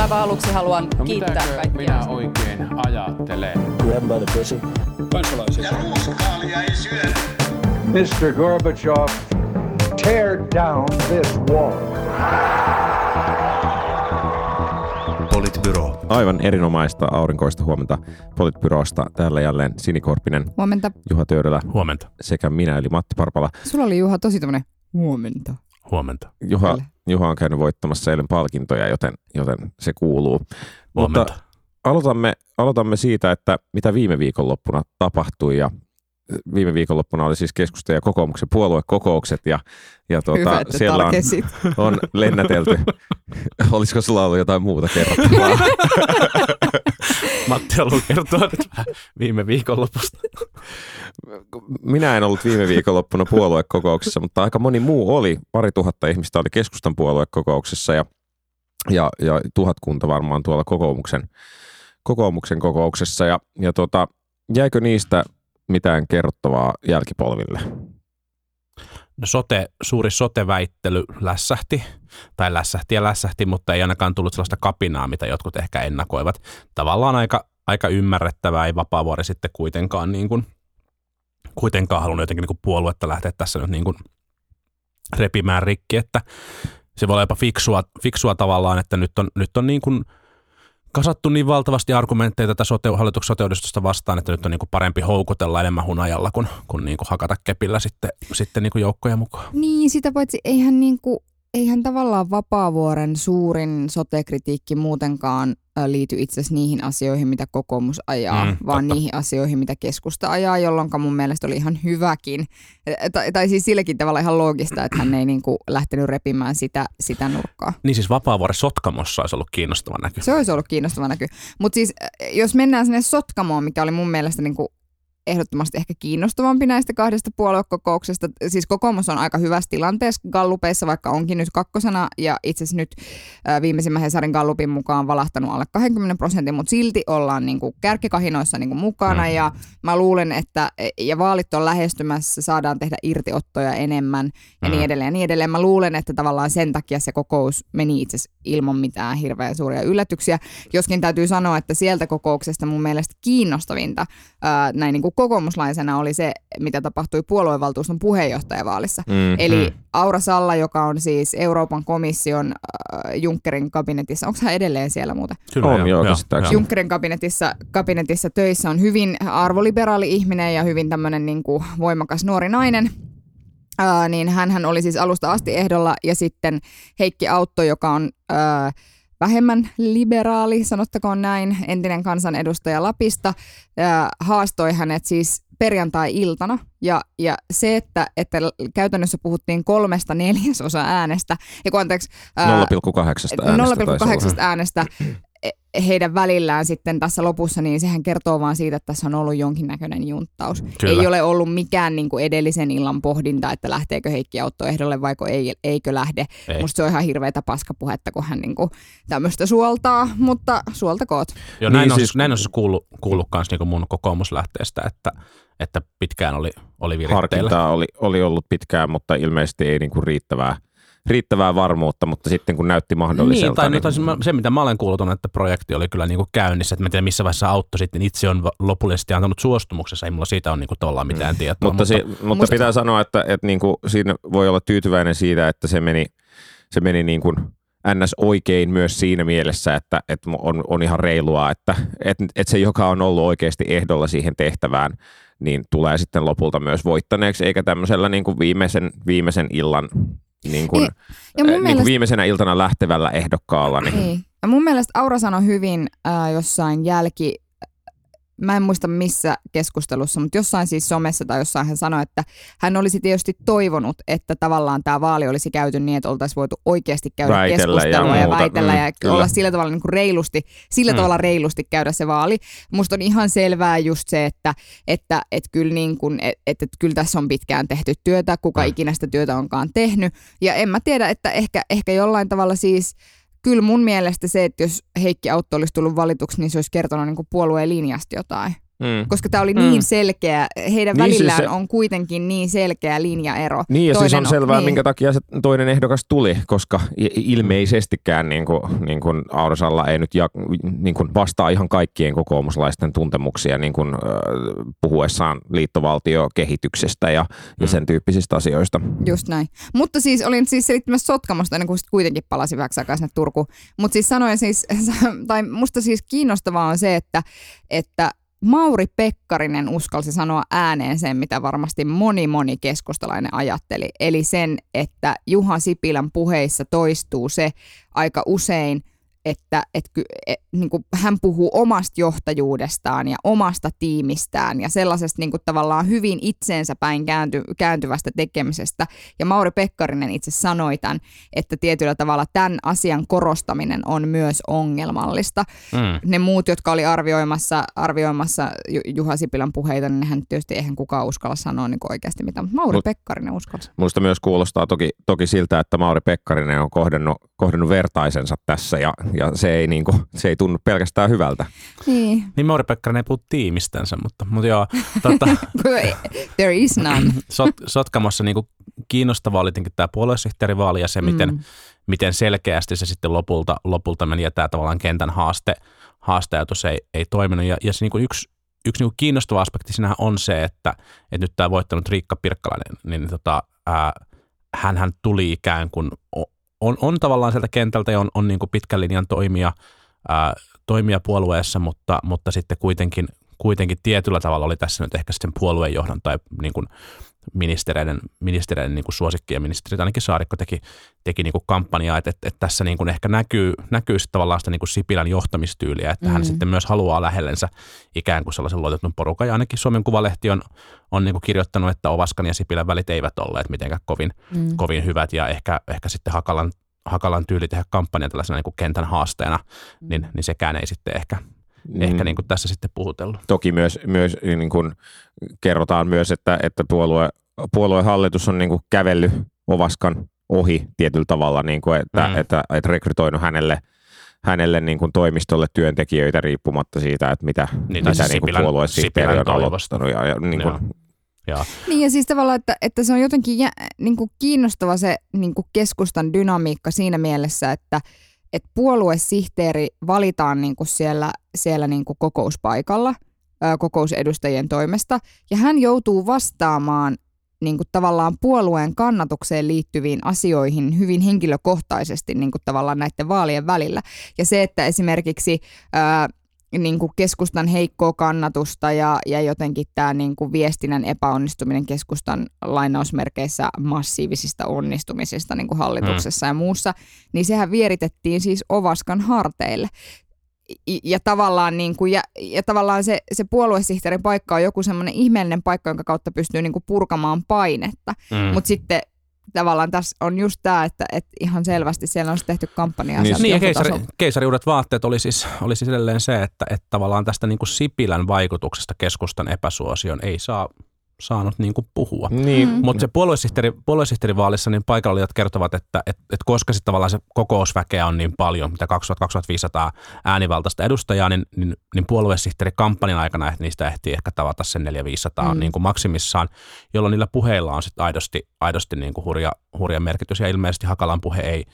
Aivan aluksi haluan No kiittää kaikkia. minä oikein ajattelen? Grab by the pussy. Kansalaisia. Ja ruuskaalia ei syödä. Mr. Gorbachev, tear down this wall. Politbyro. Aivan erinomaista aurinkoista huomenta Politbyrosta. Täällä jälleen Sinikorpinen, Huomenta. Juha Töyrylä Huomenta. sekä minä eli Matti Parpala. Sulla oli Juha tosi tämmönen huomenta. Huomenta. Juha, Kyllä. Juha on käynyt voittamassa eilen palkintoja, joten, joten se kuuluu. Huomenta. Mutta aloitamme, aloitamme siitä, että mitä viime viikonloppuna tapahtui ja Viime viikonloppuna oli siis keskusta ja kokoomuksen puoluekokoukset ja, ja tuota, Hyvä, että siellä on, on lennätelty. Olisiko sulla ollut jotain muuta kerrottavaa? Matti haluaa kertoa nyt vähän viime viikonlopusta. Minä en ollut viime viikonloppuna puoluekokouksessa, mutta aika moni muu oli. Pari tuhatta ihmistä oli keskustan puoluekokouksessa ja, ja, ja tuhatkunta varmaan tuolla kokoomuksen, kokoomuksen kokouksessa. Ja, ja tota, jäikö niistä mitään kerrottavaa jälkipolville? No sote, suuri sote-väittely lässähti, tai lässähti ja lässähti, mutta ei ainakaan tullut sellaista kapinaa, mitä jotkut ehkä ennakoivat. Tavallaan aika, aika ymmärrettävää, ei Vapaavuori sitten kuitenkaan, niin kuin, kuitenkaan halunnut jotenkin niin kuin puoluetta lähteä tässä nyt niin kuin repimään rikki, että se voi olla jopa fiksua, fiksua tavallaan, että nyt on, nyt on niin kuin kasattu niin valtavasti argumentteja tätä sote, hallituksen sote vastaan, että nyt on niin kuin parempi houkutella enemmän hunajalla kuin, kuin, niin kuin hakata kepillä sitten, sitten niin kuin joukkoja mukaan. Niin, sitä paitsi eihän, niinku, eihän tavallaan Vapaavuoren suurin sote-kritiikki muutenkaan liity itse asiassa niihin asioihin, mitä kokoomus ajaa, Mm, vaan totta. niihin asioihin, mitä keskusta ajaa, jolloin mun mielestä oli ihan hyväkin. Tai, tai siis silläkin tavalla ihan loogista, että hän ei niinku lähtenyt repimään sitä, sitä nurkkaa. Niin siis Vapaavuoren Sotkamossa olisi ollut kiinnostava näky. Se olisi ollut kiinnostava näky. Mutta siis jos mennään sinne Sotkamoon, mikä oli mun mielestä niin kuin ehdottomasti ehkä kiinnostavampi näistä kahdesta puoluekokouksesta. Siis kokoomus on aika hyvässä tilanteessa gallupeissa, vaikka onkin nyt kakkosena ja itse asiassa nyt viimeisimmän Hesarin gallupin mukaan valahtanut alle 20 prosentin, mutta silti ollaan niin kuin kärkikahinoissa niin kuin mukana Mm. ja mä luulen, että ja vaalit on lähestymässä, saadaan tehdä irtiottoja enemmän ja Mm. niin edelleen ja niin edelleen. Mä luulen, että tavallaan sen takia se kokous meni itse asiassa ilman mitään hirveän suuria yllätyksiä. Joskin täytyy sanoa, että sieltä kokouksesta mun mielestä kiinnostavinta ää, näin niin kuin kokoomuslaisena oli se, mitä tapahtui puoluevaltuuston puheenjohtajavaalissa. Mm. Eli. Aura Salla, joka on siis Euroopan komission äh, Junckerin kabinetissa, onko hän edelleen siellä muuten? On, joo, käsittääkseni. Junckerin kabinetissa, kabinetissa töissä on hyvin arvoliberaali ihminen ja hyvin tämmöinen niin kuin voimakas nuori nainen. Ää, niin hän oli siis alusta asti ehdolla ja sitten Heikki Autto, joka on ää, vähemmän liberaali, sanottakoon näin, entinen kansanedustaja Lapista, haastoi hänet siis perjantai-iltana. Ja, ja se, että, että käytännössä puhuttiin kolmesta neljäsosa äänestä, ja anteeksi, ää, 0,8 äänestä taisi olla. 0,8 äänestä heidän välillään sitten tässä lopussa, niin sehän kertoo vaan siitä, että tässä on ollut jonkinnäköinen junttaus. Kyllä. Ei ole ollut mikään niin kuin edellisen illan pohdinta, että lähteekö Heikki Autto ehdolle vaiko ei, eikö lähde. Ei. Musta se on ihan hirveätä paskapuhetta, kun hän niin kuin tämmöistä suoltaa, mutta suoltakoot. Joo, Niin näin, on, siis- näin on siis kuullut, kuullut kans niinku mun kokoomuslähteestä, että, että pitkään oli, oli viritteillä. Harkintaa oli, oli ollut pitkään, mutta ilmeisesti ei niinku riittävää, riittävää varmuutta, mutta sitten kun näytti Niin, mahdolliselta. tai, niin, tai siis mä- se, mitä mä olen kuullut, on, että projekti oli kyllä niinku käynnissä. Että mä en tiedä, missä vaiheessa Autto sitten itse on lopullisesti antanut suostumuksensa. Ei mulla siitä on niinku tuolla mitään tietoa. Mutta, se, mutta musta- pitää sanoa, että, että niin kuin siinä voi olla tyytyväinen siitä, että se meni, se meni niin kuin ns. oikein myös siinä mielessä, että, että on, on ihan reilua, että, että, että se, joka on ollut oikeasti ehdolla siihen tehtävään, niin tulee sitten lopulta myös voittaneeksi, eikä tämmöisellä niin kuin viimeisen, viimeisen illan niin kuin, Ei, ja mun niin kuin mielestä- viimeisenä iltana lähtevällä ehdokkaalla. Niin, Ei. Ja mun mielestä Aura sanoi hyvin äh, jossain jälki, mä en muista missä keskustelussa, mutta jossain siis somessa tai jossain hän sanoi, että hän olisi tietysti toivonut, että tavallaan tämä vaali olisi käyty niin, että oltaisiin voitu oikeasti käydä Väitellä ja keskustelua ja, muuta. väitellä Mm, ja kyllä. olla sillä tavalla niin kuin reilusti, sillä Mm. tavalla reilusti käydä se vaali. Musta on ihan selvää just se, että, että, että, kyllä, niin kuin, että, että kyllä tässä on pitkään tehty työtä, kuka Mm. ikinä sitä työtä onkaan tehnyt. Ja en mä tiedä, että ehkä, ehkä jollain tavalla siis kyllä mun mielestä se, että jos Heikki Autto olisi tullut valituksi, niin se olisi kertonut niin kuin puolueen linjasta jotain. Mm. koska tämä oli Mm. niin selkeä, heidän Niin, siis välillään se- on kuitenkin niin selkeä linjaero. Niin ja siis Toinen on selvää, niin. minkä takia se toinen ehdokas tuli, koska ilmeisestikään niin kuin, niin kuin Aurosalla ei nyt ja, niin kuin vastaa ihan kaikkien kokoomuslaisten tuntemuksia niin kuin, äh, puhuessaan liittovaltiokehityksestä ja, ja sen tyyppisistä asioista. Just näin. Mutta siis olin siis selittämässä Sotkamosta ennen kuin sit kuitenkin palasi vähäksi aikaa sinne Turkuun. Mutta siis sanoin siis, tai musta siis kiinnostavaa on se, että, että Mauri Pekkarinen uskalsi sanoa ääneen sen, mitä varmasti moni moni keskustalainen ajatteli. Eli sen, että Juha Sipilän puheissa toistuu se aika usein, että et, et, niin kuin hän puhuu omasta johtajuudestaan ja omasta tiimistään ja sellaisesta niin kuin tavallaan hyvin itseensä päin käänty, kääntyvästä tekemisestä. Ja Mauri Pekkarinen itse sanoi tämän, että tietyllä tavalla tämän asian korostaminen on myös ongelmallista. Mm. Ne muut, jotka oli arvioimassa, arvioimassa Ju- Juha Sipilän puheita, niin nehän tietysti eihän kukaan uskalla sanoa niin oikeasti mitään, mutta Mauri Mut- Pekkarinen uskalsi. Minusta myös kuulostaa toki, toki siltä, että Mauri Pekkarinen on kohdennut, kohdennut vertaisensa tässä ja, ja se, ei, niin kuin, se ei tunnu pelkästään hyvältä. Niin, Niin Mauri Pekkarinen ei puhu tiimistänsä, mutta, mutta joo, tota, there is none. sot, Sotkamossa niin kiinnostavaa oli tietenkin tämä puoluesihteerivaali ja se, miten, Mm. miten selkeästi se sitten lopulta, lopulta meni ja tämä tavallaan kentän haaste, haasteajatus ei, ei toiminut. Ja, ja se niin kuin yksi, yksi niin kuin kiinnostava aspekti siinähän on se, että, että nyt tämä voittanut Riikka Pirkkalainen, niin tota, ää, hänhän tuli ikään kuin, on, on tavallaan sieltä kentältä ja on, on niin kuin pitkän linjan toimija, ää, toimija puolueessa, mutta, mutta sitten kuitenkin, kuitenkin tietyllä tavalla oli tässä nyt ehkä sitten puoluejohdon tai niin kuin ministereiden, ministereiden niin kuin suosikki ja ministerit, ainakin Saarikko teki, teki niin kuin kampanjaa, että, että, että tässä niin kuin ehkä näkyy, näkyy sitten tavallaan sitä niin kuin Sipilän johtamistyyliä, että mm. hän Mm. sitten myös haluaa lähellensä ikään kuin sellaisen luotetun porukan. Ja ainakin Suomen Kuvalehti on, on niin kuin kirjoittanut, että Ovaskan ja Sipilän välit eivät olleet mitenkään kovin, Mm. kovin hyvät ja ehkä, ehkä sitten Hakalan, Hakalan tyyli tehdä kampanjan tällaisena niin kuin kentän haasteena, niin, niin sekään ei sitten ehkä, mm. ehkä niin kuin tässä sitten puhutellut. Toki myös, myös niin kuin kerrotaan myös, että, että puolue, puoluehallitus on niin kuin kävellyt Ovaskan ohi tietyllä tavalla, niin kuin, että, Mm. mm. että, että rekrytoinut hänelle, hänelle niin kuin toimistolle työntekijöitä riippumatta siitä, että mitä, Niin, mitä siis niin kuin puoluesihteeri on aloittanut. Ja, ja niin kuin, Ja, Niin ja siis tavallaan, että, että se on jotenkin jä, niin kuin kiinnostava se niin kuin keskustan dynamiikka siinä mielessä, että, että puoluesihteeri valitaan niin kuin siellä, siellä niin kuin kokouspaikalla ää, kokousedustajien toimesta ja hän joutuu vastaamaan niin kuin tavallaan puolueen kannatukseen liittyviin asioihin hyvin henkilökohtaisesti niin kuin tavallaan näiden vaalien välillä. Ja se, että esimerkiksi ää, niin kuin keskustan heikkoa kannatusta ja, ja jotenkin tämä niin kuin viestinnän epäonnistuminen keskustan lainausmerkeissä massiivisista onnistumisista niin kuin hallituksessa mm. ja muussa, niin sehän vieritettiin siis Ovaskan harteille. I- Ja tavallaan, niin kuin, ja, ja tavallaan se, se puoluesihteerin paikka on joku semmoinen ihmeellinen paikka, jonka kautta pystyy niin kuin purkamaan painetta. mm. Mutta sitten tavallaan tässä on just tämä, että, että ihan selvästi siellä on tehty kampanjaa Niin, Niin, johtotasolta. keisari, keisariuudet vaatteet oli siis, oli siis edelleen se, että, että tavallaan tästä niin kuin Sipilän vaikutuksesta keskustan epäsuosion ei saa saanut niin kuin puhua. niin, Mm. Mutta se puoluesihteeri, puoluesihteerivaalissa niin paikalla olijat kertovat, että et, et koska sitten tavallaan se kokousväkeä on niin paljon, mitä 2000-2500 äänivaltaista edustajaa, niin, niin, niin puoluesihteeri kampanjan aikana että niistä ehtii ehkä tavata sen 400-500 Mm. mm. niin kuin maksimissaan, jolloin niillä puheilla on sitten aidosti, aidosti niin kuin hurja, hurja merkitys. Ja ilmeisesti Hakalan puhe ei,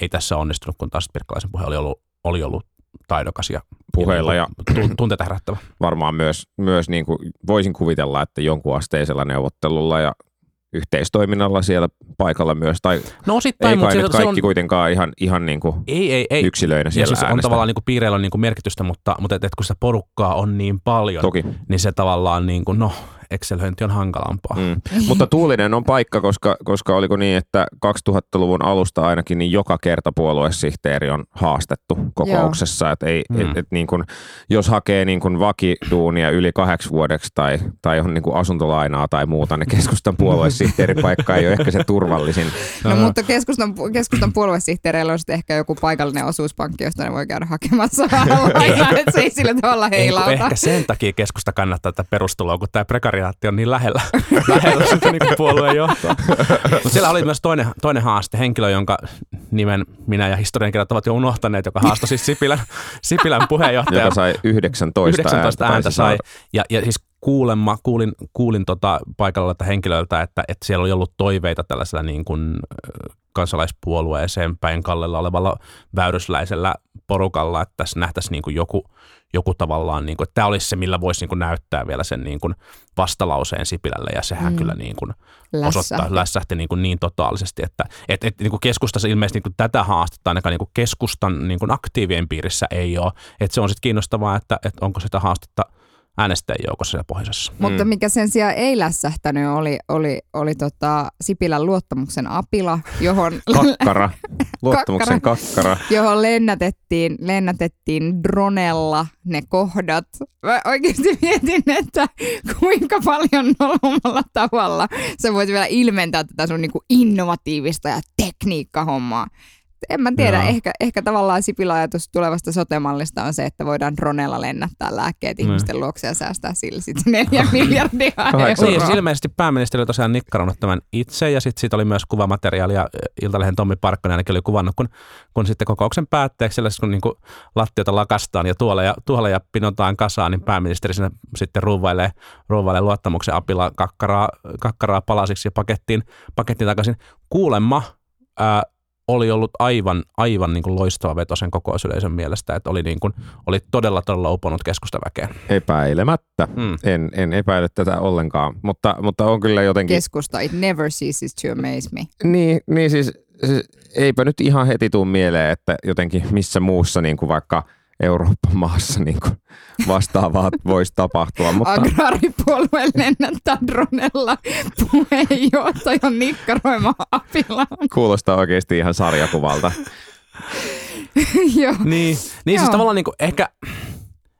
ei tässä onnistunut, kun taas Pirkkalaisen puhe oli ollut, oli ollut taidokas ja Puheilla ja- tu- tunteita herättävä. varmaan myös, myös niin kuin voisin kuvitella, että jonkun asteisella neuvottelulla ja yhteistoiminnalla siellä paikalla myös, tai No osittain, ei mutta kai se, nyt se on, kaikki kuitenkaan ihan, ihan niin kuin ei, ei, ei. yksilöinä Ja siellä siis on tavallaan niin kuin piireillä on niin kuin merkitystä, mutta, mutta et, et kun sitä porukkaa on niin paljon, Toki. niin se tavallaan niin kuin, no, Excel-höinti on hankalampaa. Mm. Mutta tuulinen on paikka, koska, koska oliko niin, että 2000-luvun alusta ainakin niin joka kerta puoluesihteeri on haastettu kokouksessa. Et ei, Mm. et, et niin kun, jos hakee niin kun vakiduunia yli kahdeksi vuodeksi tai, tai on niin kun asuntolainaa tai muuta, niin keskustan puoluesihteeripaikka ei ole ehkä se turvallisin. No, mutta keskustan, keskustan puoluesihteereillä on sitten ehkä joku paikallinen osuuspankki, josta ne voi käydä hakemassa lainaa, että se ei sillä tavalla heilauta. ehkä sen takia keskusta kannattaa tätä perustuloa, kun tämä prekari sekretariaatti on niin lähellä, lähellä sitä niin puolueen johtoa. Mutta siellä oli myös toinen, toinen haaste, henkilö, jonka nimen minä ja historiankirjat ovat jo unohtaneet, joka haastoi siis Sipilän, Sipilän puheenjohtaja. Joka sai 19, 19 ääntä, ääntä sai. Ja, ja siis kuulemma, kuulin, kuulin tota paikalla henkilöltä, että, että siellä oli ollut toiveita tällaisella niin kuin kansalaispuolueeseen päin kallella olevalla väyrysläisellä porukalla, että tässä nähtäisiin niin kuin joku, joku tavallaan, niin kuin, että tämä olisi se, millä voisi niin kuin näyttää vielä sen niin kuin vastalauseen Sipilälle, ja sehän mm. kyllä niin kuin osoittaa, lässähti niin, kuin niin totaalisesti, että et, et, niin kuin keskustassa ilmeisesti niin kuin tätä haastetta ainakaan niin kuin keskustan niin kuin aktiivien piirissä ei ole, että se on sitten kiinnostavaa, että, että onko sitä haastetta – äänestäjien joukossa siellä pohjoisessa. Mm. Mutta mikä sen sijaan ei lässähtänyt oli, oli, oli tota Sipilän luottamuksen apila, johon... kakkara. Luottamuksen kakkara. kakkara. Johon lennätettiin, lennätettiin dronella ne kohdat. Mä oikeasti mietin, että kuinka paljon nolommalla tavalla sä voit vielä ilmentää tätä sun niinku innovatiivista ja tekniikkahommaa en mä tiedä, ehkä, ehkä tavallaan Sipilä-ajatus tulevasta sotemallista on se, että voidaan dronella lennättää lääkkeet mm. ihmisten luokse ja säästää sillä sitten neljä miljardia euroa. Niin, siis ilmeisesti pääministeri oli tosiaan nikkarannut tämän itse ja sitten siitä oli myös kuvamateriaalia. Iltalehen Tommi Parkkonen ainakin oli kuvannut, kun, kun sitten kokouksen päätteeksi, kun niin lattiota lakastaan ja tuolla ja, tuolla ja pinotaan kasaan, niin pääministeri sinne sitten ruuvailee, ruuvailee luottamuksen apilla kakkaraa, kakkaraa palasiksi ja pakettiin, pakettiin takaisin. Kuulemma ää, oli ollut aivan, aivan niin kuin loistava veto sen kokoisyleisön mielestä, että oli, niin kuin, oli todella, todella uponut keskustaväkeen. Epäilemättä. Hmm. En, en epäile tätä ollenkaan, mutta, mutta on kyllä jotenkin... Keskusta, it never ceases to amaze me. Niin, niin siis, siis eipä nyt ihan heti tuu mieleen, että jotenkin missä muussa niin kuin vaikka – Euroopan maassa niin kuin vastaavaa voisi tapahtua. Mutta... Agraaripuolue lennättää dronella puheenjohtajan nikkaroima apilla. Kuulostaa oikeasti ihan sarjakuvalta. Joo. Niin, niin siis Joo. siis tavallaan niin kuin ehkä,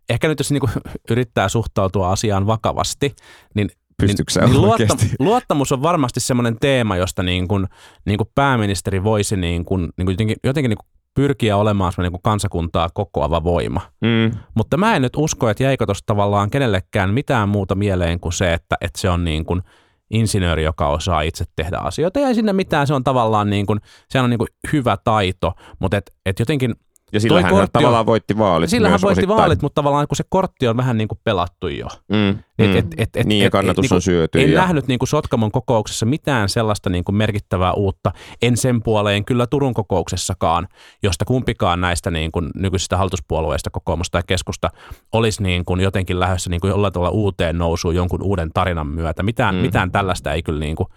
ehkä nyt jos niin kuin yrittää suhtautua asiaan vakavasti, niin Pystyykö niin, niin luottam, luottamus on varmasti semmoinen teema, josta niin kuin, niin kuin pääministeri voisi niin kuin, niin kuin jotenkin, jotenkin niin kuin pyrkiä olemaan semmoinen niin kansakuntaa kokoava voima. Mm. Mutta mä en nyt usko, että jäikö tuossa tavallaan kenellekään mitään muuta mieleen kuin se, että, että se on niin kuin insinööri, joka osaa itse tehdä asioita. Ja ei sinne mitään, se on tavallaan niin kuin, se on niin kuin hyvä taito, mutta et, et jotenkin – ja sillä hän tavallaan voitti vaalit Sillä hän voitti osittain. vaalit, mutta tavallaan kun se kortti on vähän niin kuin pelattu jo. Mm, et, mm. Et, et, et, niin ja kannatus et, on syöty. En ja... nähnyt niin kuin Sotkamon kokouksessa mitään sellaista niin kuin merkittävää uutta. En sen puoleen kyllä Turun kokouksessakaan, josta kumpikaan näistä niin kuin nykyisistä hallituspuolueista, kokoomusta ja keskusta, olisi niin kuin jotenkin lähdössä niin kuin jollain tavalla uuteen nousuun jonkun uuden tarinan myötä. Mitään, mm. mitään tällaista ei kyllä niin kuin,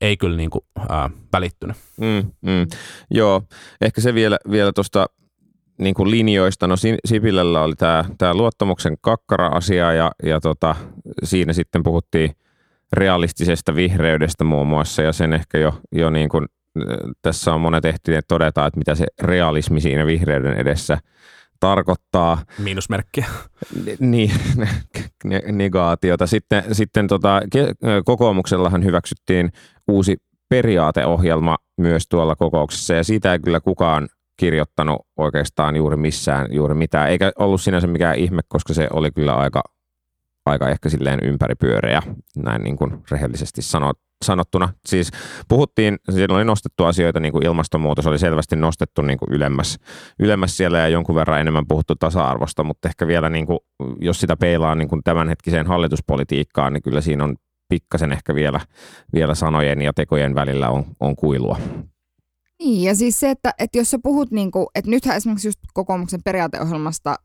ei kyllä niin kuin, äh, välittynyt. Mm, mm. Joo, ehkä se vielä, vielä tuosta niin kuin linjoista, no Sipilällä oli tämä, tämä luottamuksen kakkara-asia ja, ja tota, siinä sitten puhuttiin realistisesta vihreydestä muun muassa ja sen ehkä jo, jo niin kuin, tässä on monet ehtineet todeta, että mitä se realismi siinä vihreyden edessä tarkoittaa. Miinusmerkkiä. Niin, negaatiota. Sitten, sitten tota, kokoomuksellahan hyväksyttiin uusi periaateohjelma myös tuolla kokouksessa ja siitä ei kyllä kukaan kirjoittanut oikeastaan juuri missään juuri mitään, eikä ollut sinänsä mikään ihme, koska se oli kyllä aika, aika ehkä silleen ympäripyöreä, näin niin kuin rehellisesti sanot, sanottuna. Siis puhuttiin, siellä oli nostettu asioita, niin kuin ilmastonmuutos oli selvästi nostettu niin kuin ylemmäs, ylemmäs siellä ja jonkun verran enemmän puhuttu tasa-arvosta, mutta ehkä vielä niin kuin, jos sitä peilaa niin kuin tämänhetkiseen hallituspolitiikkaan, niin kyllä siinä on pikkasen ehkä vielä, vielä sanojen ja tekojen välillä on, on kuilua. Niin, ja siis se, että, että jos sä puhut, niin kuin, että nythän esimerkiksi just kokoomuksen periaateohjelmasta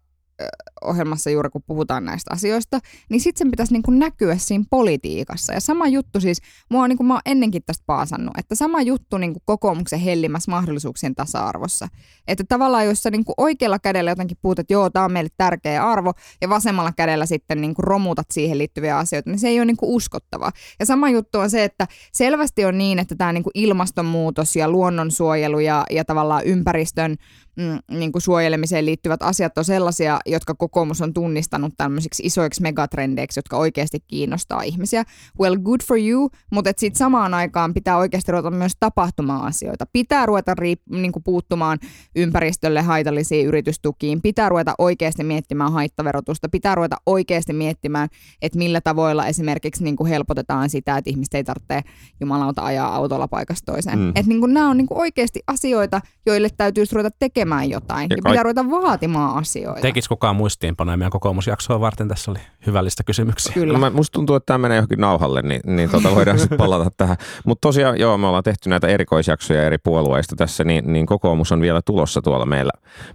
ohjelmassa juuri kun puhutaan näistä asioista, niin sitten sen pitäisi niin kuin näkyä siinä politiikassa. Ja sama juttu siis, mua niin kuin mä oon ennenkin tästä paasannut, että sama juttu niin kuin kokoomuksen hellimässä mahdollisuuksien tasa-arvossa. Että tavallaan jos sä niin kuin oikealla kädellä jotenkin puhut, että joo, tämä on meille tärkeä arvo, ja vasemmalla kädellä sitten niin kuin romutat siihen liittyviä asioita, niin se ei ole niin kuin uskottavaa. Ja sama juttu on se, että selvästi on niin, että tämä niin kuin ilmastonmuutos ja luonnonsuojelu ja, ja tavallaan ympäristön mm, niin kuin suojelemiseen liittyvät asiat on sellaisia, jotka kokoomus on tunnistanut tämmöisiksi isoiksi megatrendeiksi, jotka oikeasti kiinnostaa ihmisiä. Well, good for you, mutta sitten samaan aikaan pitää oikeasti ruveta myös tapahtumaan asioita. Pitää ruveta riip- niin kuin puuttumaan ympäristölle haitallisiin yritystukiin, pitää ruveta oikeasti miettimään haittaverotusta, pitää ruveta oikeasti miettimään, että millä tavoilla esimerkiksi niin kuin helpotetaan sitä, että ihmiset ei tarvitse jumalauta ajaa autolla paikasta toiseen. Mm. Että niin nämä on niin kuin oikeasti asioita, joille täytyy ruveta tekemään jotain ja, ja pitää ruveta vaatimaan asioita. Tekis kukaan muistiinpanoja meidän kokoomusjaksoa varten? Tässä oli hyvällistä kysymyksiä. Kyllä. No, mä, musta tuntuu, että tämä menee johonkin nauhalle, niin, niin tota voidaan sitten palata tähän. Mutta tosiaan, joo, me ollaan tehty näitä erikoisjaksoja eri puolueista tässä, niin, niin kokoomus on vielä tulossa tuolla meillä,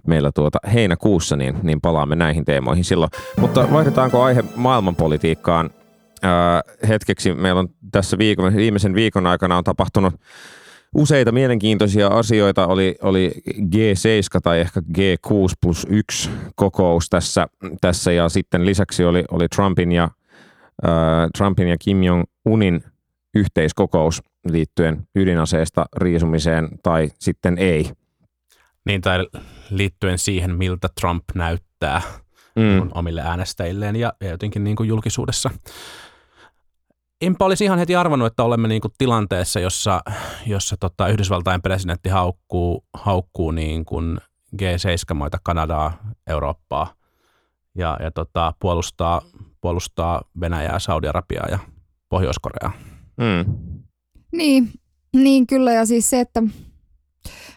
meillä tuota heinäkuussa, niin, niin palaamme näihin teemoihin silloin. Mutta vaihdetaanko aihe maailmanpolitiikkaan ää, hetkeksi? Meillä on tässä viikon, viimeisen viikon aikana on tapahtunut useita mielenkiintoisia asioita. Oli, oli G7 tai ehkä G6 plus 1 kokous tässä, tässä ja sitten lisäksi oli, oli Trumpin, ja, äh, Trumpin ja Kim Jong-unin yhteiskokous liittyen ydinaseesta riisumiseen tai sitten ei. Niin, tai liittyen siihen, miltä Trump näyttää mm. omille äänestäjilleen ja, ja jotenkin niin kuin julkisuudessa enpä olisi ihan heti arvannut, että olemme niin kuin tilanteessa, jossa, jossa tota Yhdysvaltain presidentti haukkuu, haukkuu niin kuin G7-maita, Kanadaa, Eurooppaa ja, ja tota, puolustaa, puolustaa Venäjää, Saudi-Arabiaa ja Pohjois-Koreaa. Mm. Niin, niin, kyllä. Ja siis se, että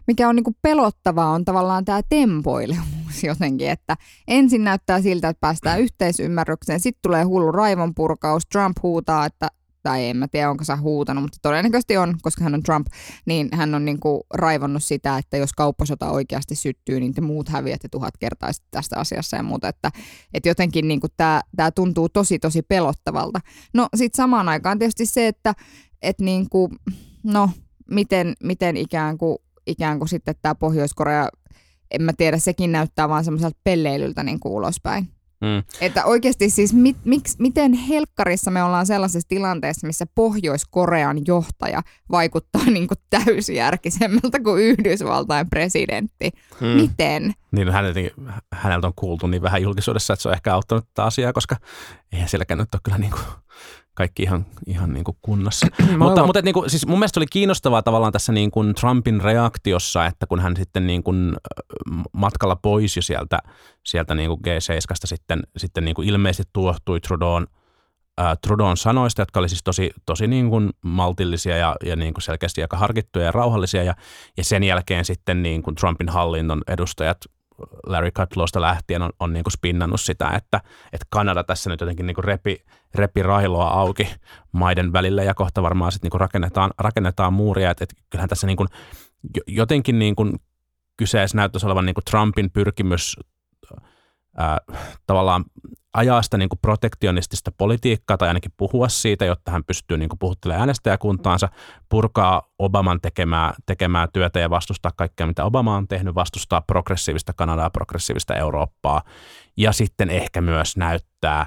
mikä on niinku pelottavaa, on tavallaan tämä tempoilemus jotenkin, että ensin näyttää siltä, että päästään yhteisymmärrykseen, sitten tulee hullu raivonpurkaus, Trump huutaa, että tai en mä tiedä, onko se huutanut, mutta todennäköisesti on, koska hän on Trump, niin hän on niinku raivonnut sitä, että jos kauppasota oikeasti syttyy, niin te muut häviätte tuhat kertaa tästä asiassa ja muuta, että, että jotenkin niinku tämä tuntuu tosi tosi pelottavalta. No sitten samaan aikaan tietysti se, että et niinku, no, miten, miten ikään kuin ikään kuin sitten tämä Pohjois-Korea, en mä tiedä, sekin näyttää vaan semmoiselta pelleilyltä niin kuin ulospäin. Mm. Että oikeasti siis mit, miksi, miten helkkarissa me ollaan sellaisessa tilanteessa, missä Pohjois-Korean johtaja vaikuttaa niin kuin täysjärkisemmältä kuin Yhdysvaltain presidentti. Mm. Miten? Niin häneltä, häneltä on kuultu niin vähän julkisuudessa, että se on ehkä auttanut tätä asiaa, koska eihän sielläkään nyt ole kyllä niin kuin kaikki ihan, ihan niin kuin kunnossa. mutta mutta niin kuin, siis mun mielestä oli kiinnostavaa tavallaan tässä niin kuin Trumpin reaktiossa, että kun hän sitten niin kuin matkalla pois jo sieltä, sieltä niin kuin G7 sitten, sitten niin kuin ilmeisesti tuohtui Trudeau'n, äh, Trudeau'n sanoista, jotka oli siis tosi, tosi niin kuin maltillisia ja, ja niin kuin selkeästi aika harkittuja ja rauhallisia. Ja, ja sen jälkeen sitten niin kuin Trumpin hallinnon edustajat Larry Kutlowsta lähtien on, on niin kuin spinnannut sitä, että, että Kanada tässä nyt jotenkin niin kuin repi, repi railoa auki maiden välillä ja kohta varmaan sitten niin kuin rakennetaan, rakennetaan muuria. Että, että kyllähän tässä niin kuin, jotenkin niin kuin kyseessä näyttäisi olevan niin kuin Trumpin pyrkimys ää, tavallaan ajaa sitä niin kuin protektionistista politiikkaa tai ainakin puhua siitä, jotta hän pystyy niin kuin puhuttelemaan äänestäjäkuntaansa, purkaa Obaman tekemää, tekemää työtä ja vastustaa kaikkea, mitä Obama on tehnyt, vastustaa progressiivista Kanadaa, progressiivista Eurooppaa ja sitten ehkä myös näyttää,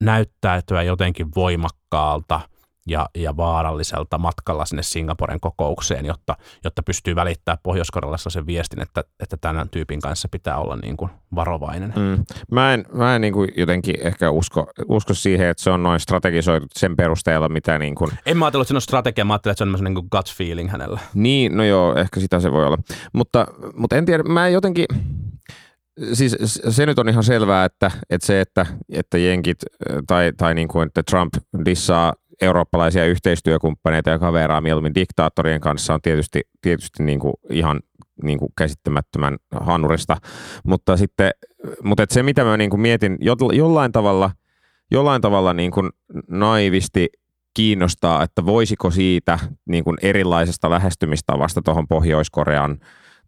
näyttäytyä jotenkin voimakkaalta – ja, ja vaaralliselta matkalla sinne Singaporen kokoukseen, jotta, jotta pystyy välittämään pohjois sen viestin, että, että tämän tyypin kanssa pitää olla niin kuin varovainen. Mm. Mä en, mä en niin kuin jotenkin ehkä usko, usko siihen, että se on noin strategisoitu sen perusteella, mitä niin kuin... En mä ajatellut, että se on strategia, mä ajattelin, että se on niin kuin gut feeling hänellä. Niin, no joo, ehkä sitä se voi olla. Mutta, mutta en tiedä, mä jotenkin siis se nyt on ihan selvää, että, että se, että, että jenkit tai, tai niin kuin, että Trump dissaa eurooppalaisia yhteistyökumppaneita ja kaveraa mieluummin diktaattorien kanssa on tietysti, tietysti niin kuin ihan niin kuin käsittämättömän hanurista, mutta sitten mutta et se mitä mä niin kuin mietin jollain tavalla, jollain tavalla niin kuin naivisti kiinnostaa, että voisiko siitä niin kuin erilaisesta lähestymistavasta tuohon Pohjois-Korean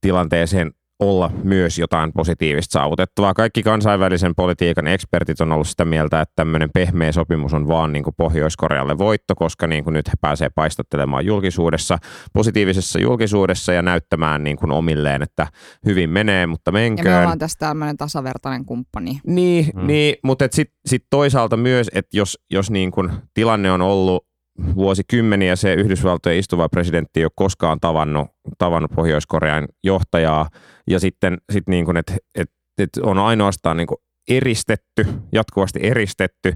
tilanteeseen olla myös jotain positiivista saavutettavaa. Kaikki kansainvälisen politiikan ekspertit on ollut sitä mieltä, että tämmöinen pehmeä sopimus on vaan niin kuin Pohjois-Korealle voitto, koska niin kuin nyt he pääsee paistattelemaan julkisuudessa, positiivisessa julkisuudessa ja näyttämään niin kuin omilleen, että hyvin menee, mutta menköön. Ja me ollaan tässä tämmöinen tasavertainen kumppani. Niin, hmm. niin mutta sitten sit toisaalta myös, että jos, jos niin kuin tilanne on ollut vuosikymmeniä se Yhdysvaltojen istuva presidentti ei ole koskaan tavannut, tavannut Pohjois-Korean johtajaa. Ja sitten sit niin kuin, että et, et on ainoastaan niin kuin eristetty, jatkuvasti eristetty,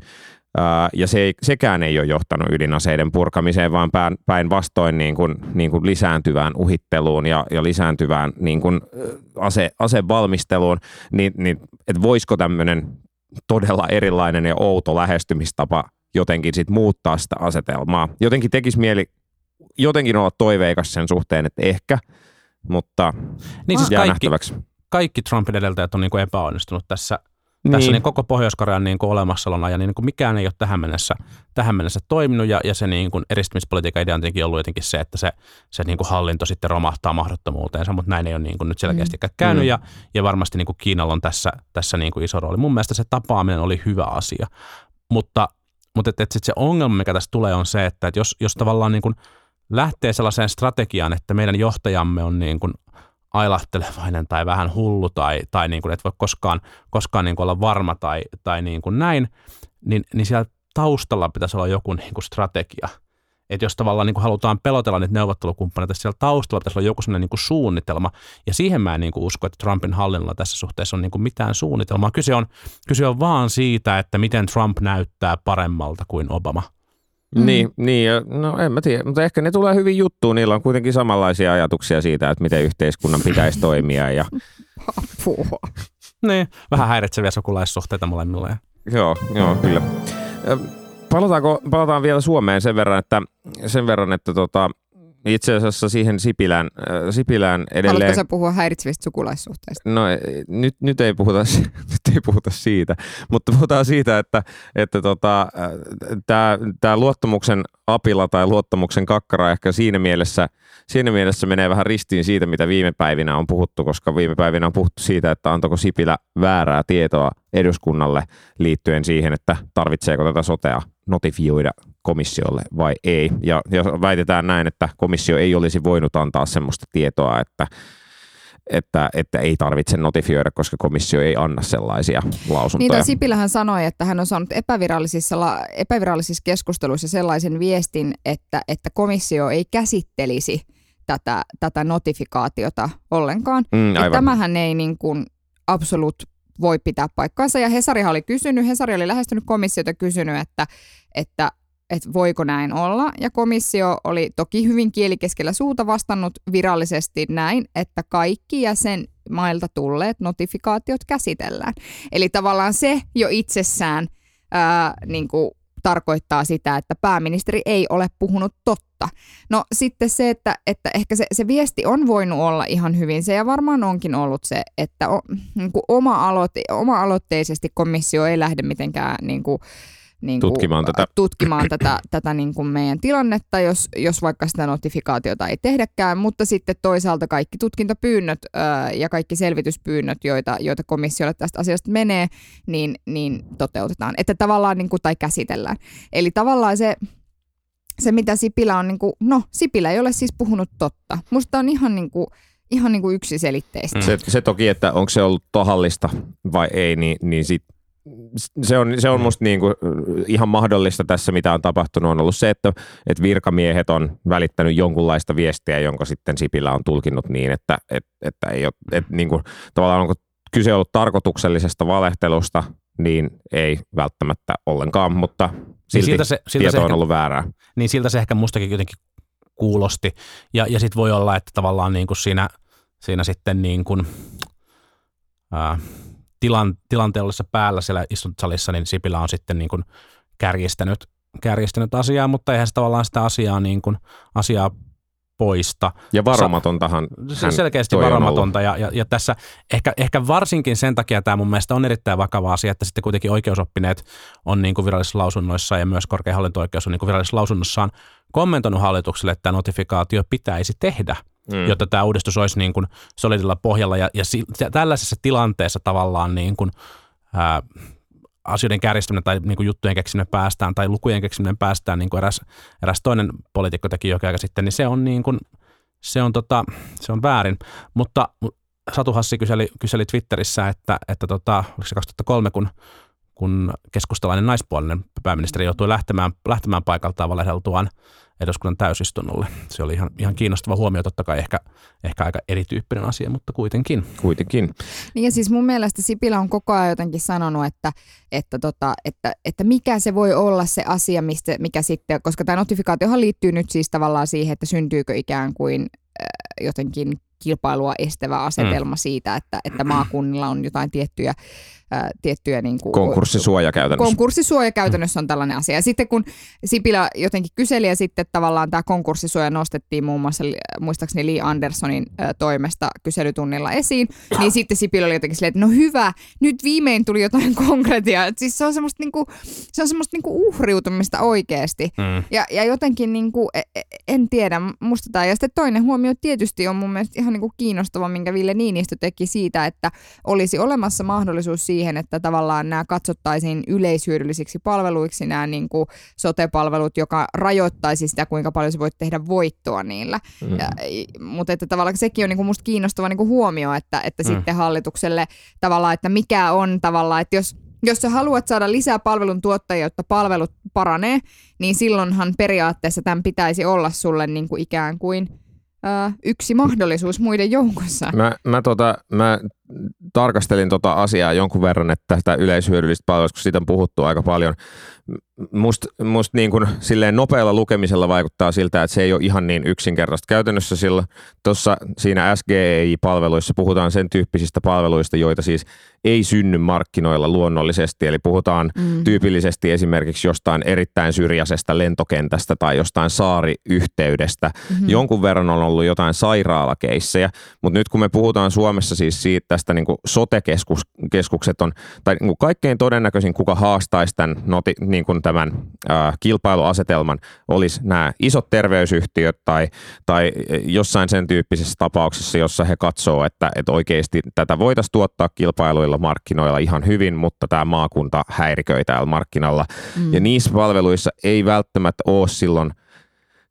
ää, ja se ei, sekään ei ole johtanut ydinaseiden purkamiseen, vaan päinvastoin niin kuin, niin kuin lisääntyvään uhitteluun ja, ja lisääntyvään niin kuin ase, asevalmisteluun, niin, niin että voisiko tämmöinen todella erilainen ja outo lähestymistapa jotenkin sit muuttaa sitä asetelmaa. Jotenkin tekisi mieli jotenkin olla toiveikas sen suhteen, että ehkä, mutta niin siis jää kaikki, nähtäväksi. Kaikki Trumpin edeltäjät on niin kuin epäonnistunut tässä, niin. tässä niin koko Pohjois-Korean niin kuin olemassaolon ajan, niin, niin kuin mikään ei ole tähän mennessä, tähän mennessä toiminut, ja, ja se niin kuin eristymispolitiikan idea on tietenkin ollut jotenkin se, että se, se niin kuin hallinto sitten romahtaa mahdottomuuteensa, mutta näin ei ole niin kuin nyt selkeästi mm. käynyt, mm. ja, ja varmasti niin kuin Kiinalla on tässä, tässä niin kuin iso rooli. Mun mielestä se tapaaminen oli hyvä asia, mutta mutta et, et sit se ongelma, mikä tässä tulee, on se, että et jos, jos tavallaan niin kuin lähtee sellaiseen strategiaan, että meidän johtajamme on niin kuin ailahtelevainen tai vähän hullu tai, tai niin kuin et voi koskaan, koskaan niin kuin olla varma tai, tai niin kuin näin, niin, niin siellä taustalla pitäisi olla joku niin kuin strategia – että jos tavallaan niin kuin halutaan pelotella niitä neuvottelukumppaneita, siellä taustalla pitäisi olla joku sellainen niin kuin suunnitelma. Ja siihen mä en niin kuin usko, että Trumpin hallinnolla tässä suhteessa on niin kuin mitään suunnitelmaa. Kyse on, kyse on vaan siitä, että miten Trump näyttää paremmalta kuin Obama. Mm. Niin, niin, no en mä tiedä, mutta ehkä ne tulee hyvin juttuun. Niillä on kuitenkin samanlaisia ajatuksia siitä, että miten yhteiskunnan pitäisi toimia. Ja... Apua. Niin, vähän häiritseviä sukulaissuhteita molemmilla. Joo, joo, kyllä. Palataanko, palataan vielä Suomeen sen verran, että, sen verran, että tota, itse asiassa siihen Sipilään, äh, Sipilään edelleen... Haluatko sä puhua häiritsevistä sukulaissuhteista? No nyt, nyt, ei puhuta, nyt ei puhuta siitä, mutta puhutaan siitä, että, että tota, äh, tämä luottamuksen apila tai luottamuksen kakkara ehkä siinä mielessä, siinä mielessä menee vähän ristiin siitä, mitä viime päivinä on puhuttu, koska viime päivinä on puhuttu siitä, että antoiko Sipilä väärää tietoa eduskunnalle liittyen siihen, että tarvitseeko tätä sotea notifioida komissiolle vai ei. Ja, ja väitetään näin, että komissio ei olisi voinut antaa sellaista tietoa, että että, että ei tarvitse notifioida, koska komissio ei anna sellaisia lausuntoja. Niin, Sipilähän sanoi, että hän on saanut epävirallisissa, epävirallisissa keskusteluissa sellaisen viestin, että, että komissio ei käsittelisi tätä, tätä notifikaatiota ollenkaan. Mm, tämähän ei niin kuin absolut voi pitää paikkaansa. Ja Hesarihan oli kysynyt, Hesari oli lähestynyt komissiota kysynyt, että, että että voiko näin olla. Ja komissio oli toki hyvin kielikeskellä suuta vastannut virallisesti näin, että kaikki jäsenmailta tulleet notifikaatiot käsitellään. Eli tavallaan se jo itsessään ää, niin kuin tarkoittaa sitä, että pääministeri ei ole puhunut totta. No sitten se, että, että ehkä se, se viesti on voinut olla ihan hyvin se, ja varmaan onkin ollut se, että o, niin kuin oma, aloite, oma-aloitteisesti komissio ei lähde mitenkään niin kuin, niin kuin, tutkimaan tätä, tutkimaan tätä, tätä niin kuin meidän tilannetta, jos, jos vaikka sitä notifikaatiota ei tehdäkään, mutta sitten toisaalta kaikki tutkintapyynnöt ää, ja kaikki selvityspyynnöt, joita, joita komissiolle tästä asiasta menee, niin, niin toteutetaan, että tavallaan niin kuin, tai käsitellään. Eli tavallaan se, se mitä Sipilä on, niin kuin, no Sipilä ei ole siis puhunut totta. Musta on ihan niin kuin, ihan niin kuin yksiselitteistä. Se, se toki, että onko se ollut tahallista vai ei, niin, niin sit se on, se on musta niin kuin ihan mahdollista tässä, mitä on tapahtunut, on ollut se, että, että virkamiehet on välittänyt jonkunlaista viestiä, jonka sitten Sipilä on tulkinnut niin, että, että, että ei ole, että niin kuin, tavallaan onko kyse ollut tarkoituksellisesta valehtelusta, niin ei välttämättä ollenkaan, mutta niin silti niin siltä se, siltä tieto se on ehkä, ollut väärää. Niin siltä se ehkä mustakin jotenkin kuulosti. Ja, ja sitten voi olla, että tavallaan niin kuin siinä, siinä sitten niin kuin, ää, tilan, tilanteen ollessa päällä siellä istuntosalissa, niin Sipilä on sitten niin kuin kärjistänyt, kärjistänyt asiaa, mutta eihän se tavallaan sitä asiaa, niin kuin, asiaa poista. Ja varomatontahan hän Selkeästi varomatonta ja, ja, ja tässä ehkä, ehkä varsinkin sen takia tämä mun mielestä on erittäin vakava asia, että sitten kuitenkin oikeusoppineet on niin kuin virallisissa lausunnoissa ja myös korkein hallinto-oikeus on niin kuin virallisissa lausunnossaan kommentoinut hallitukselle, että tämä notifikaatio pitäisi tehdä – mm. jotta tämä uudistus olisi niin kuin solidilla pohjalla. Ja, ja si, tällaisessa tilanteessa tavallaan niin kuin, ää, asioiden kärjistäminen tai niin kuin juttujen keksiminen päästään tai lukujen keksiminen päästään, niin kuin eräs, eräs toinen poliitikko teki jokin aika sitten, niin se on, niin kuin, se on, tota, se on väärin. Mutta Satu Hassi kyseli, kyseli Twitterissä, että, että tota, oliko se 2003, kun kun keskustalainen naispuolinen pääministeri joutui lähtemään, lähtemään paikaltaan valehdeltuaan eduskunnan täysistunnolle. Se oli ihan, ihan kiinnostava huomio, totta kai ehkä, ehkä aika erityyppinen asia, mutta kuitenkin. Kuitenkin. Niin ja siis mun mielestä Sipilä on koko ajan jotenkin sanonut, että, että, tota, että, että mikä se voi olla se asia, mistä, mikä sitten, koska tämä notifikaatiohan liittyy nyt siis tavallaan siihen, että syntyykö ikään kuin äh, jotenkin kilpailua estävä asetelma mm. siitä, että, että maakunnilla on jotain tiettyjä ää, tiettyjä... Niin kuin, Konkurssisuoja käytännössä. Konkurssisuoja käytännössä on tällainen asia. Ja sitten kun Sipilä jotenkin kyseli ja sitten tavallaan tämä konkurssisuoja nostettiin muun muassa muistaakseni Lee Andersonin ää, toimesta kyselytunnilla esiin, niin sitten Sipilä oli jotenkin silleen, että no hyvä, nyt viimein tuli jotain konkretiaa. Et siis se on semmoista, niinku, se on semmoista niinku uhriutumista oikeasti. Mm. Ja, ja jotenkin niinku, e, e, en tiedä, musta tämä. Ja sitten toinen huomio tietysti on mun mielestä ihan niinku kiinnostava, minkä Ville Niinistö teki siitä, että olisi olemassa mahdollisuus siihen, siihen, että tavallaan nämä katsottaisiin yleishyödyllisiksi palveluiksi, nämä niin kuin sote-palvelut, joka rajoittaisi sitä, kuinka paljon sä voit tehdä voittoa niillä. Mm. Ja, mutta että tavallaan sekin on niin kuin musta kiinnostava niin kuin huomio, että, että mm. sitten hallitukselle tavallaan, että mikä on tavallaan, että jos jos sä haluat saada lisää palvelun tuottajia, jotta palvelut paranee, niin silloinhan periaatteessa tämän pitäisi olla sulle niin kuin ikään kuin – yksi mahdollisuus muiden joukossa. Mä, mä, tota, mä tarkastelin tota asiaa jonkun verran, että tätä yleishyödyllistä palvelusta, kun siitä on puhuttu aika paljon. Musta must niin kuin, silleen nopealla lukemisella vaikuttaa siltä, että se ei ole ihan niin yksinkertaista. Käytännössä sillä, tossa, siinä SGEI-palveluissa puhutaan sen tyyppisistä palveluista, joita siis ei synny markkinoilla luonnollisesti. Eli puhutaan mm. tyypillisesti esimerkiksi jostain erittäin syrjäisestä lentokentästä tai jostain saariyhteydestä. Mm-hmm. Jonkun verran on ollut jotain sairaalakeissejä, mutta nyt kun me puhutaan Suomessa siis siitä, tästä niin kuin sote-keskukset on, tai niin kuin kaikkein todennäköisin, kuka haastaisi tämän, noti, niin kuin tämän ää, kilpailuasetelman, olisi nämä isot terveysyhtiöt tai, tai jossain sen tyyppisessä tapauksessa, jossa he katsoo, että, että oikeasti tätä voitaisiin tuottaa kilpailuilla markkinoilla ihan hyvin, mutta tämä maakunta häiriköi täällä markkinalla. Mm. Ja niissä palveluissa ei välttämättä ole silloin –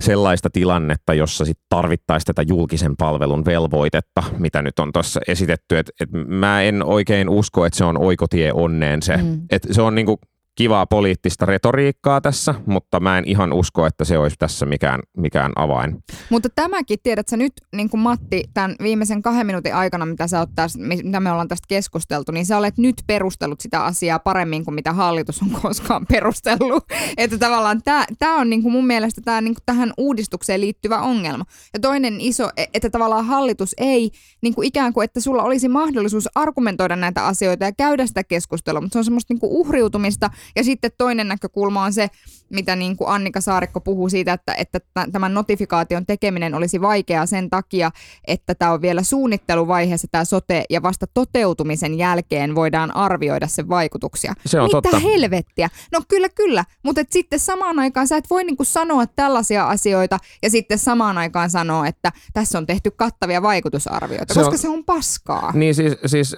sellaista tilannetta, jossa sit tarvittaisiin tätä julkisen palvelun velvoitetta, mitä nyt on tuossa esitetty. Et, et mä en oikein usko, että se on oikotie onneen se. Mm. Et se on niinku kivaa poliittista retoriikkaa tässä, mutta mä en ihan usko, että se olisi tässä mikään, mikään avain. Mutta tämäkin, tiedätkö nyt, niin kuin Matti, tämän viimeisen kahden minuutin aikana, mitä, sä tästä, mitä me ollaan tästä keskusteltu, niin sä olet nyt perustellut sitä asiaa paremmin kuin mitä hallitus on koskaan perustellut. Että tavallaan tämä on niin kuin mun mielestä tää, niin kuin tähän uudistukseen liittyvä ongelma. Ja toinen iso, e, että tavallaan hallitus ei niin kuin ikään kuin, että sulla olisi mahdollisuus argumentoida näitä asioita ja käydä sitä keskustelua, mutta se on semmoista niin kuin uhriutumista – ja sitten toinen näkökulma on se, mitä niin kuin Annika Saarikko puhuu siitä, että, että tämän notifikaation tekeminen olisi vaikeaa sen takia, että tämä on vielä suunnitteluvaiheessa tämä sote ja vasta toteutumisen jälkeen voidaan arvioida sen vaikutuksia. Se on Mitä totta. helvettiä? No kyllä, kyllä, mutta et sitten samaan aikaan sä et voi niin kuin sanoa tällaisia asioita ja sitten samaan aikaan sanoa, että tässä on tehty kattavia vaikutusarvioita, se koska on, se on paskaa. Niin siis, siis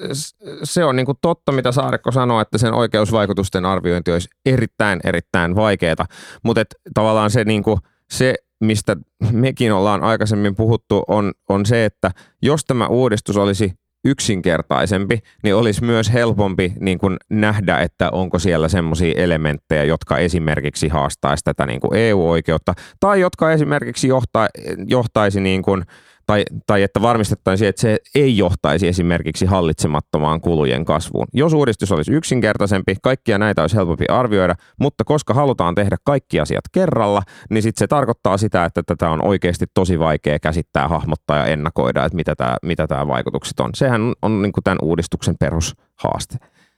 se on niin kuin totta, mitä Saarikko sanoi, että sen oikeusvaikutusten arviointi olisi erittäin, erittäin vaikeaa. Mutta tavallaan se, niin kuin, se, mistä mekin ollaan aikaisemmin puhuttu, on, on se, että jos tämä uudistus olisi yksinkertaisempi, niin olisi myös helpompi niin kuin nähdä, että onko siellä semmoisia elementtejä, jotka esimerkiksi haastaisi tätä niin kuin EU-oikeutta, tai jotka esimerkiksi johta, johtaisi niin kuin, tai, tai että varmistettaisiin, että se ei johtaisi esimerkiksi hallitsemattomaan kulujen kasvuun. Jos uudistus olisi yksinkertaisempi, kaikkia näitä olisi helpompi arvioida, mutta koska halutaan tehdä kaikki asiat kerralla, niin sitten se tarkoittaa sitä, että tätä on oikeasti tosi vaikea käsittää, hahmottaa ja ennakoida, että mitä tämä, mitä tämä vaikutukset on. Sehän on, niin kuin tämän uudistuksen perushaaste.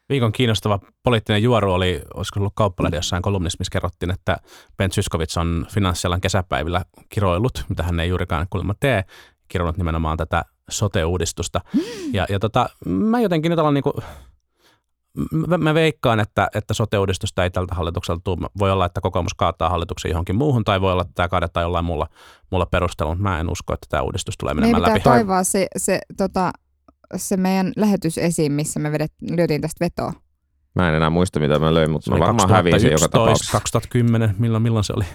Viikon kiinnostava poliittinen juoru oli, olisiko ollut kauppalehdi jossain kolumnissa, missä kerrottiin, että Ben Syskovits on finanssialan kesäpäivillä kiroillut, mitä hän ei juurikaan kuulemma tee, kirjoittanut nimenomaan tätä sote-uudistusta. Mm. Ja, ja tota, mä jotenkin nyt alan niinku, mä, mä veikkaan, että, että sote-uudistusta ei tältä hallitukselta tule. Voi olla, että kokoomus kaataa hallituksen johonkin muuhun, tai voi olla, että tämä kaadetaan jollain muulla, muulla perusteella, mutta mä en usko, että tämä uudistus tulee menemään Meidän läpi. pitää kaivaa se, se, tota, se meidän lähetys esiin, missä me vedet, lyötiin tästä vetoa. Mä en enää muista, mitä mä löin, mutta mä varmaan häviin sen joka 2011, tapauksessa. 2010, milloin, milloin se oli?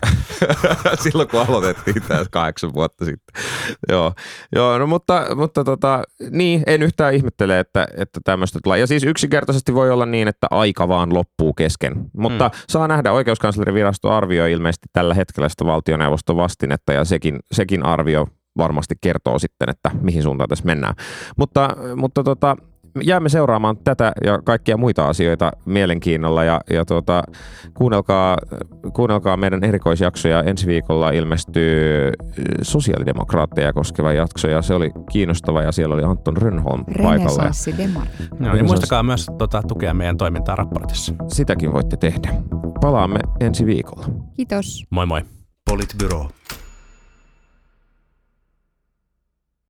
Silloin kun aloitettiin tässä kahdeksan vuotta sitten. Joo, Joo no mutta, mutta tota, niin, en yhtään ihmettele, että, että tämmöistä tulee. Ja siis yksinkertaisesti voi olla niin, että aika vaan loppuu kesken. Mutta mm. saa nähdä, oikeuskanslerinvirasto arvioi ilmeisesti tällä hetkellä sitä valtioneuvoston vastinetta ja sekin, sekin arvio varmasti kertoo sitten, että mihin suuntaan tässä mennään. Mutta, mutta tota, jäämme seuraamaan tätä ja kaikkia muita asioita mielenkiinnolla ja, ja tuota, kuunnelkaa, kuunnelkaa meidän erikoisjaksoja. Ensi viikolla ilmestyy sosiaalidemokraatteja koskeva jakso ja se oli kiinnostava ja siellä oli Anton Rönnholm paikalla. Joo, ja muistakaa myös tota, tukea meidän toimintaa raportissa. sitäkin voitte tehdä. Palaamme ensi viikolla. Kiitos. Moi moi. Politbyro.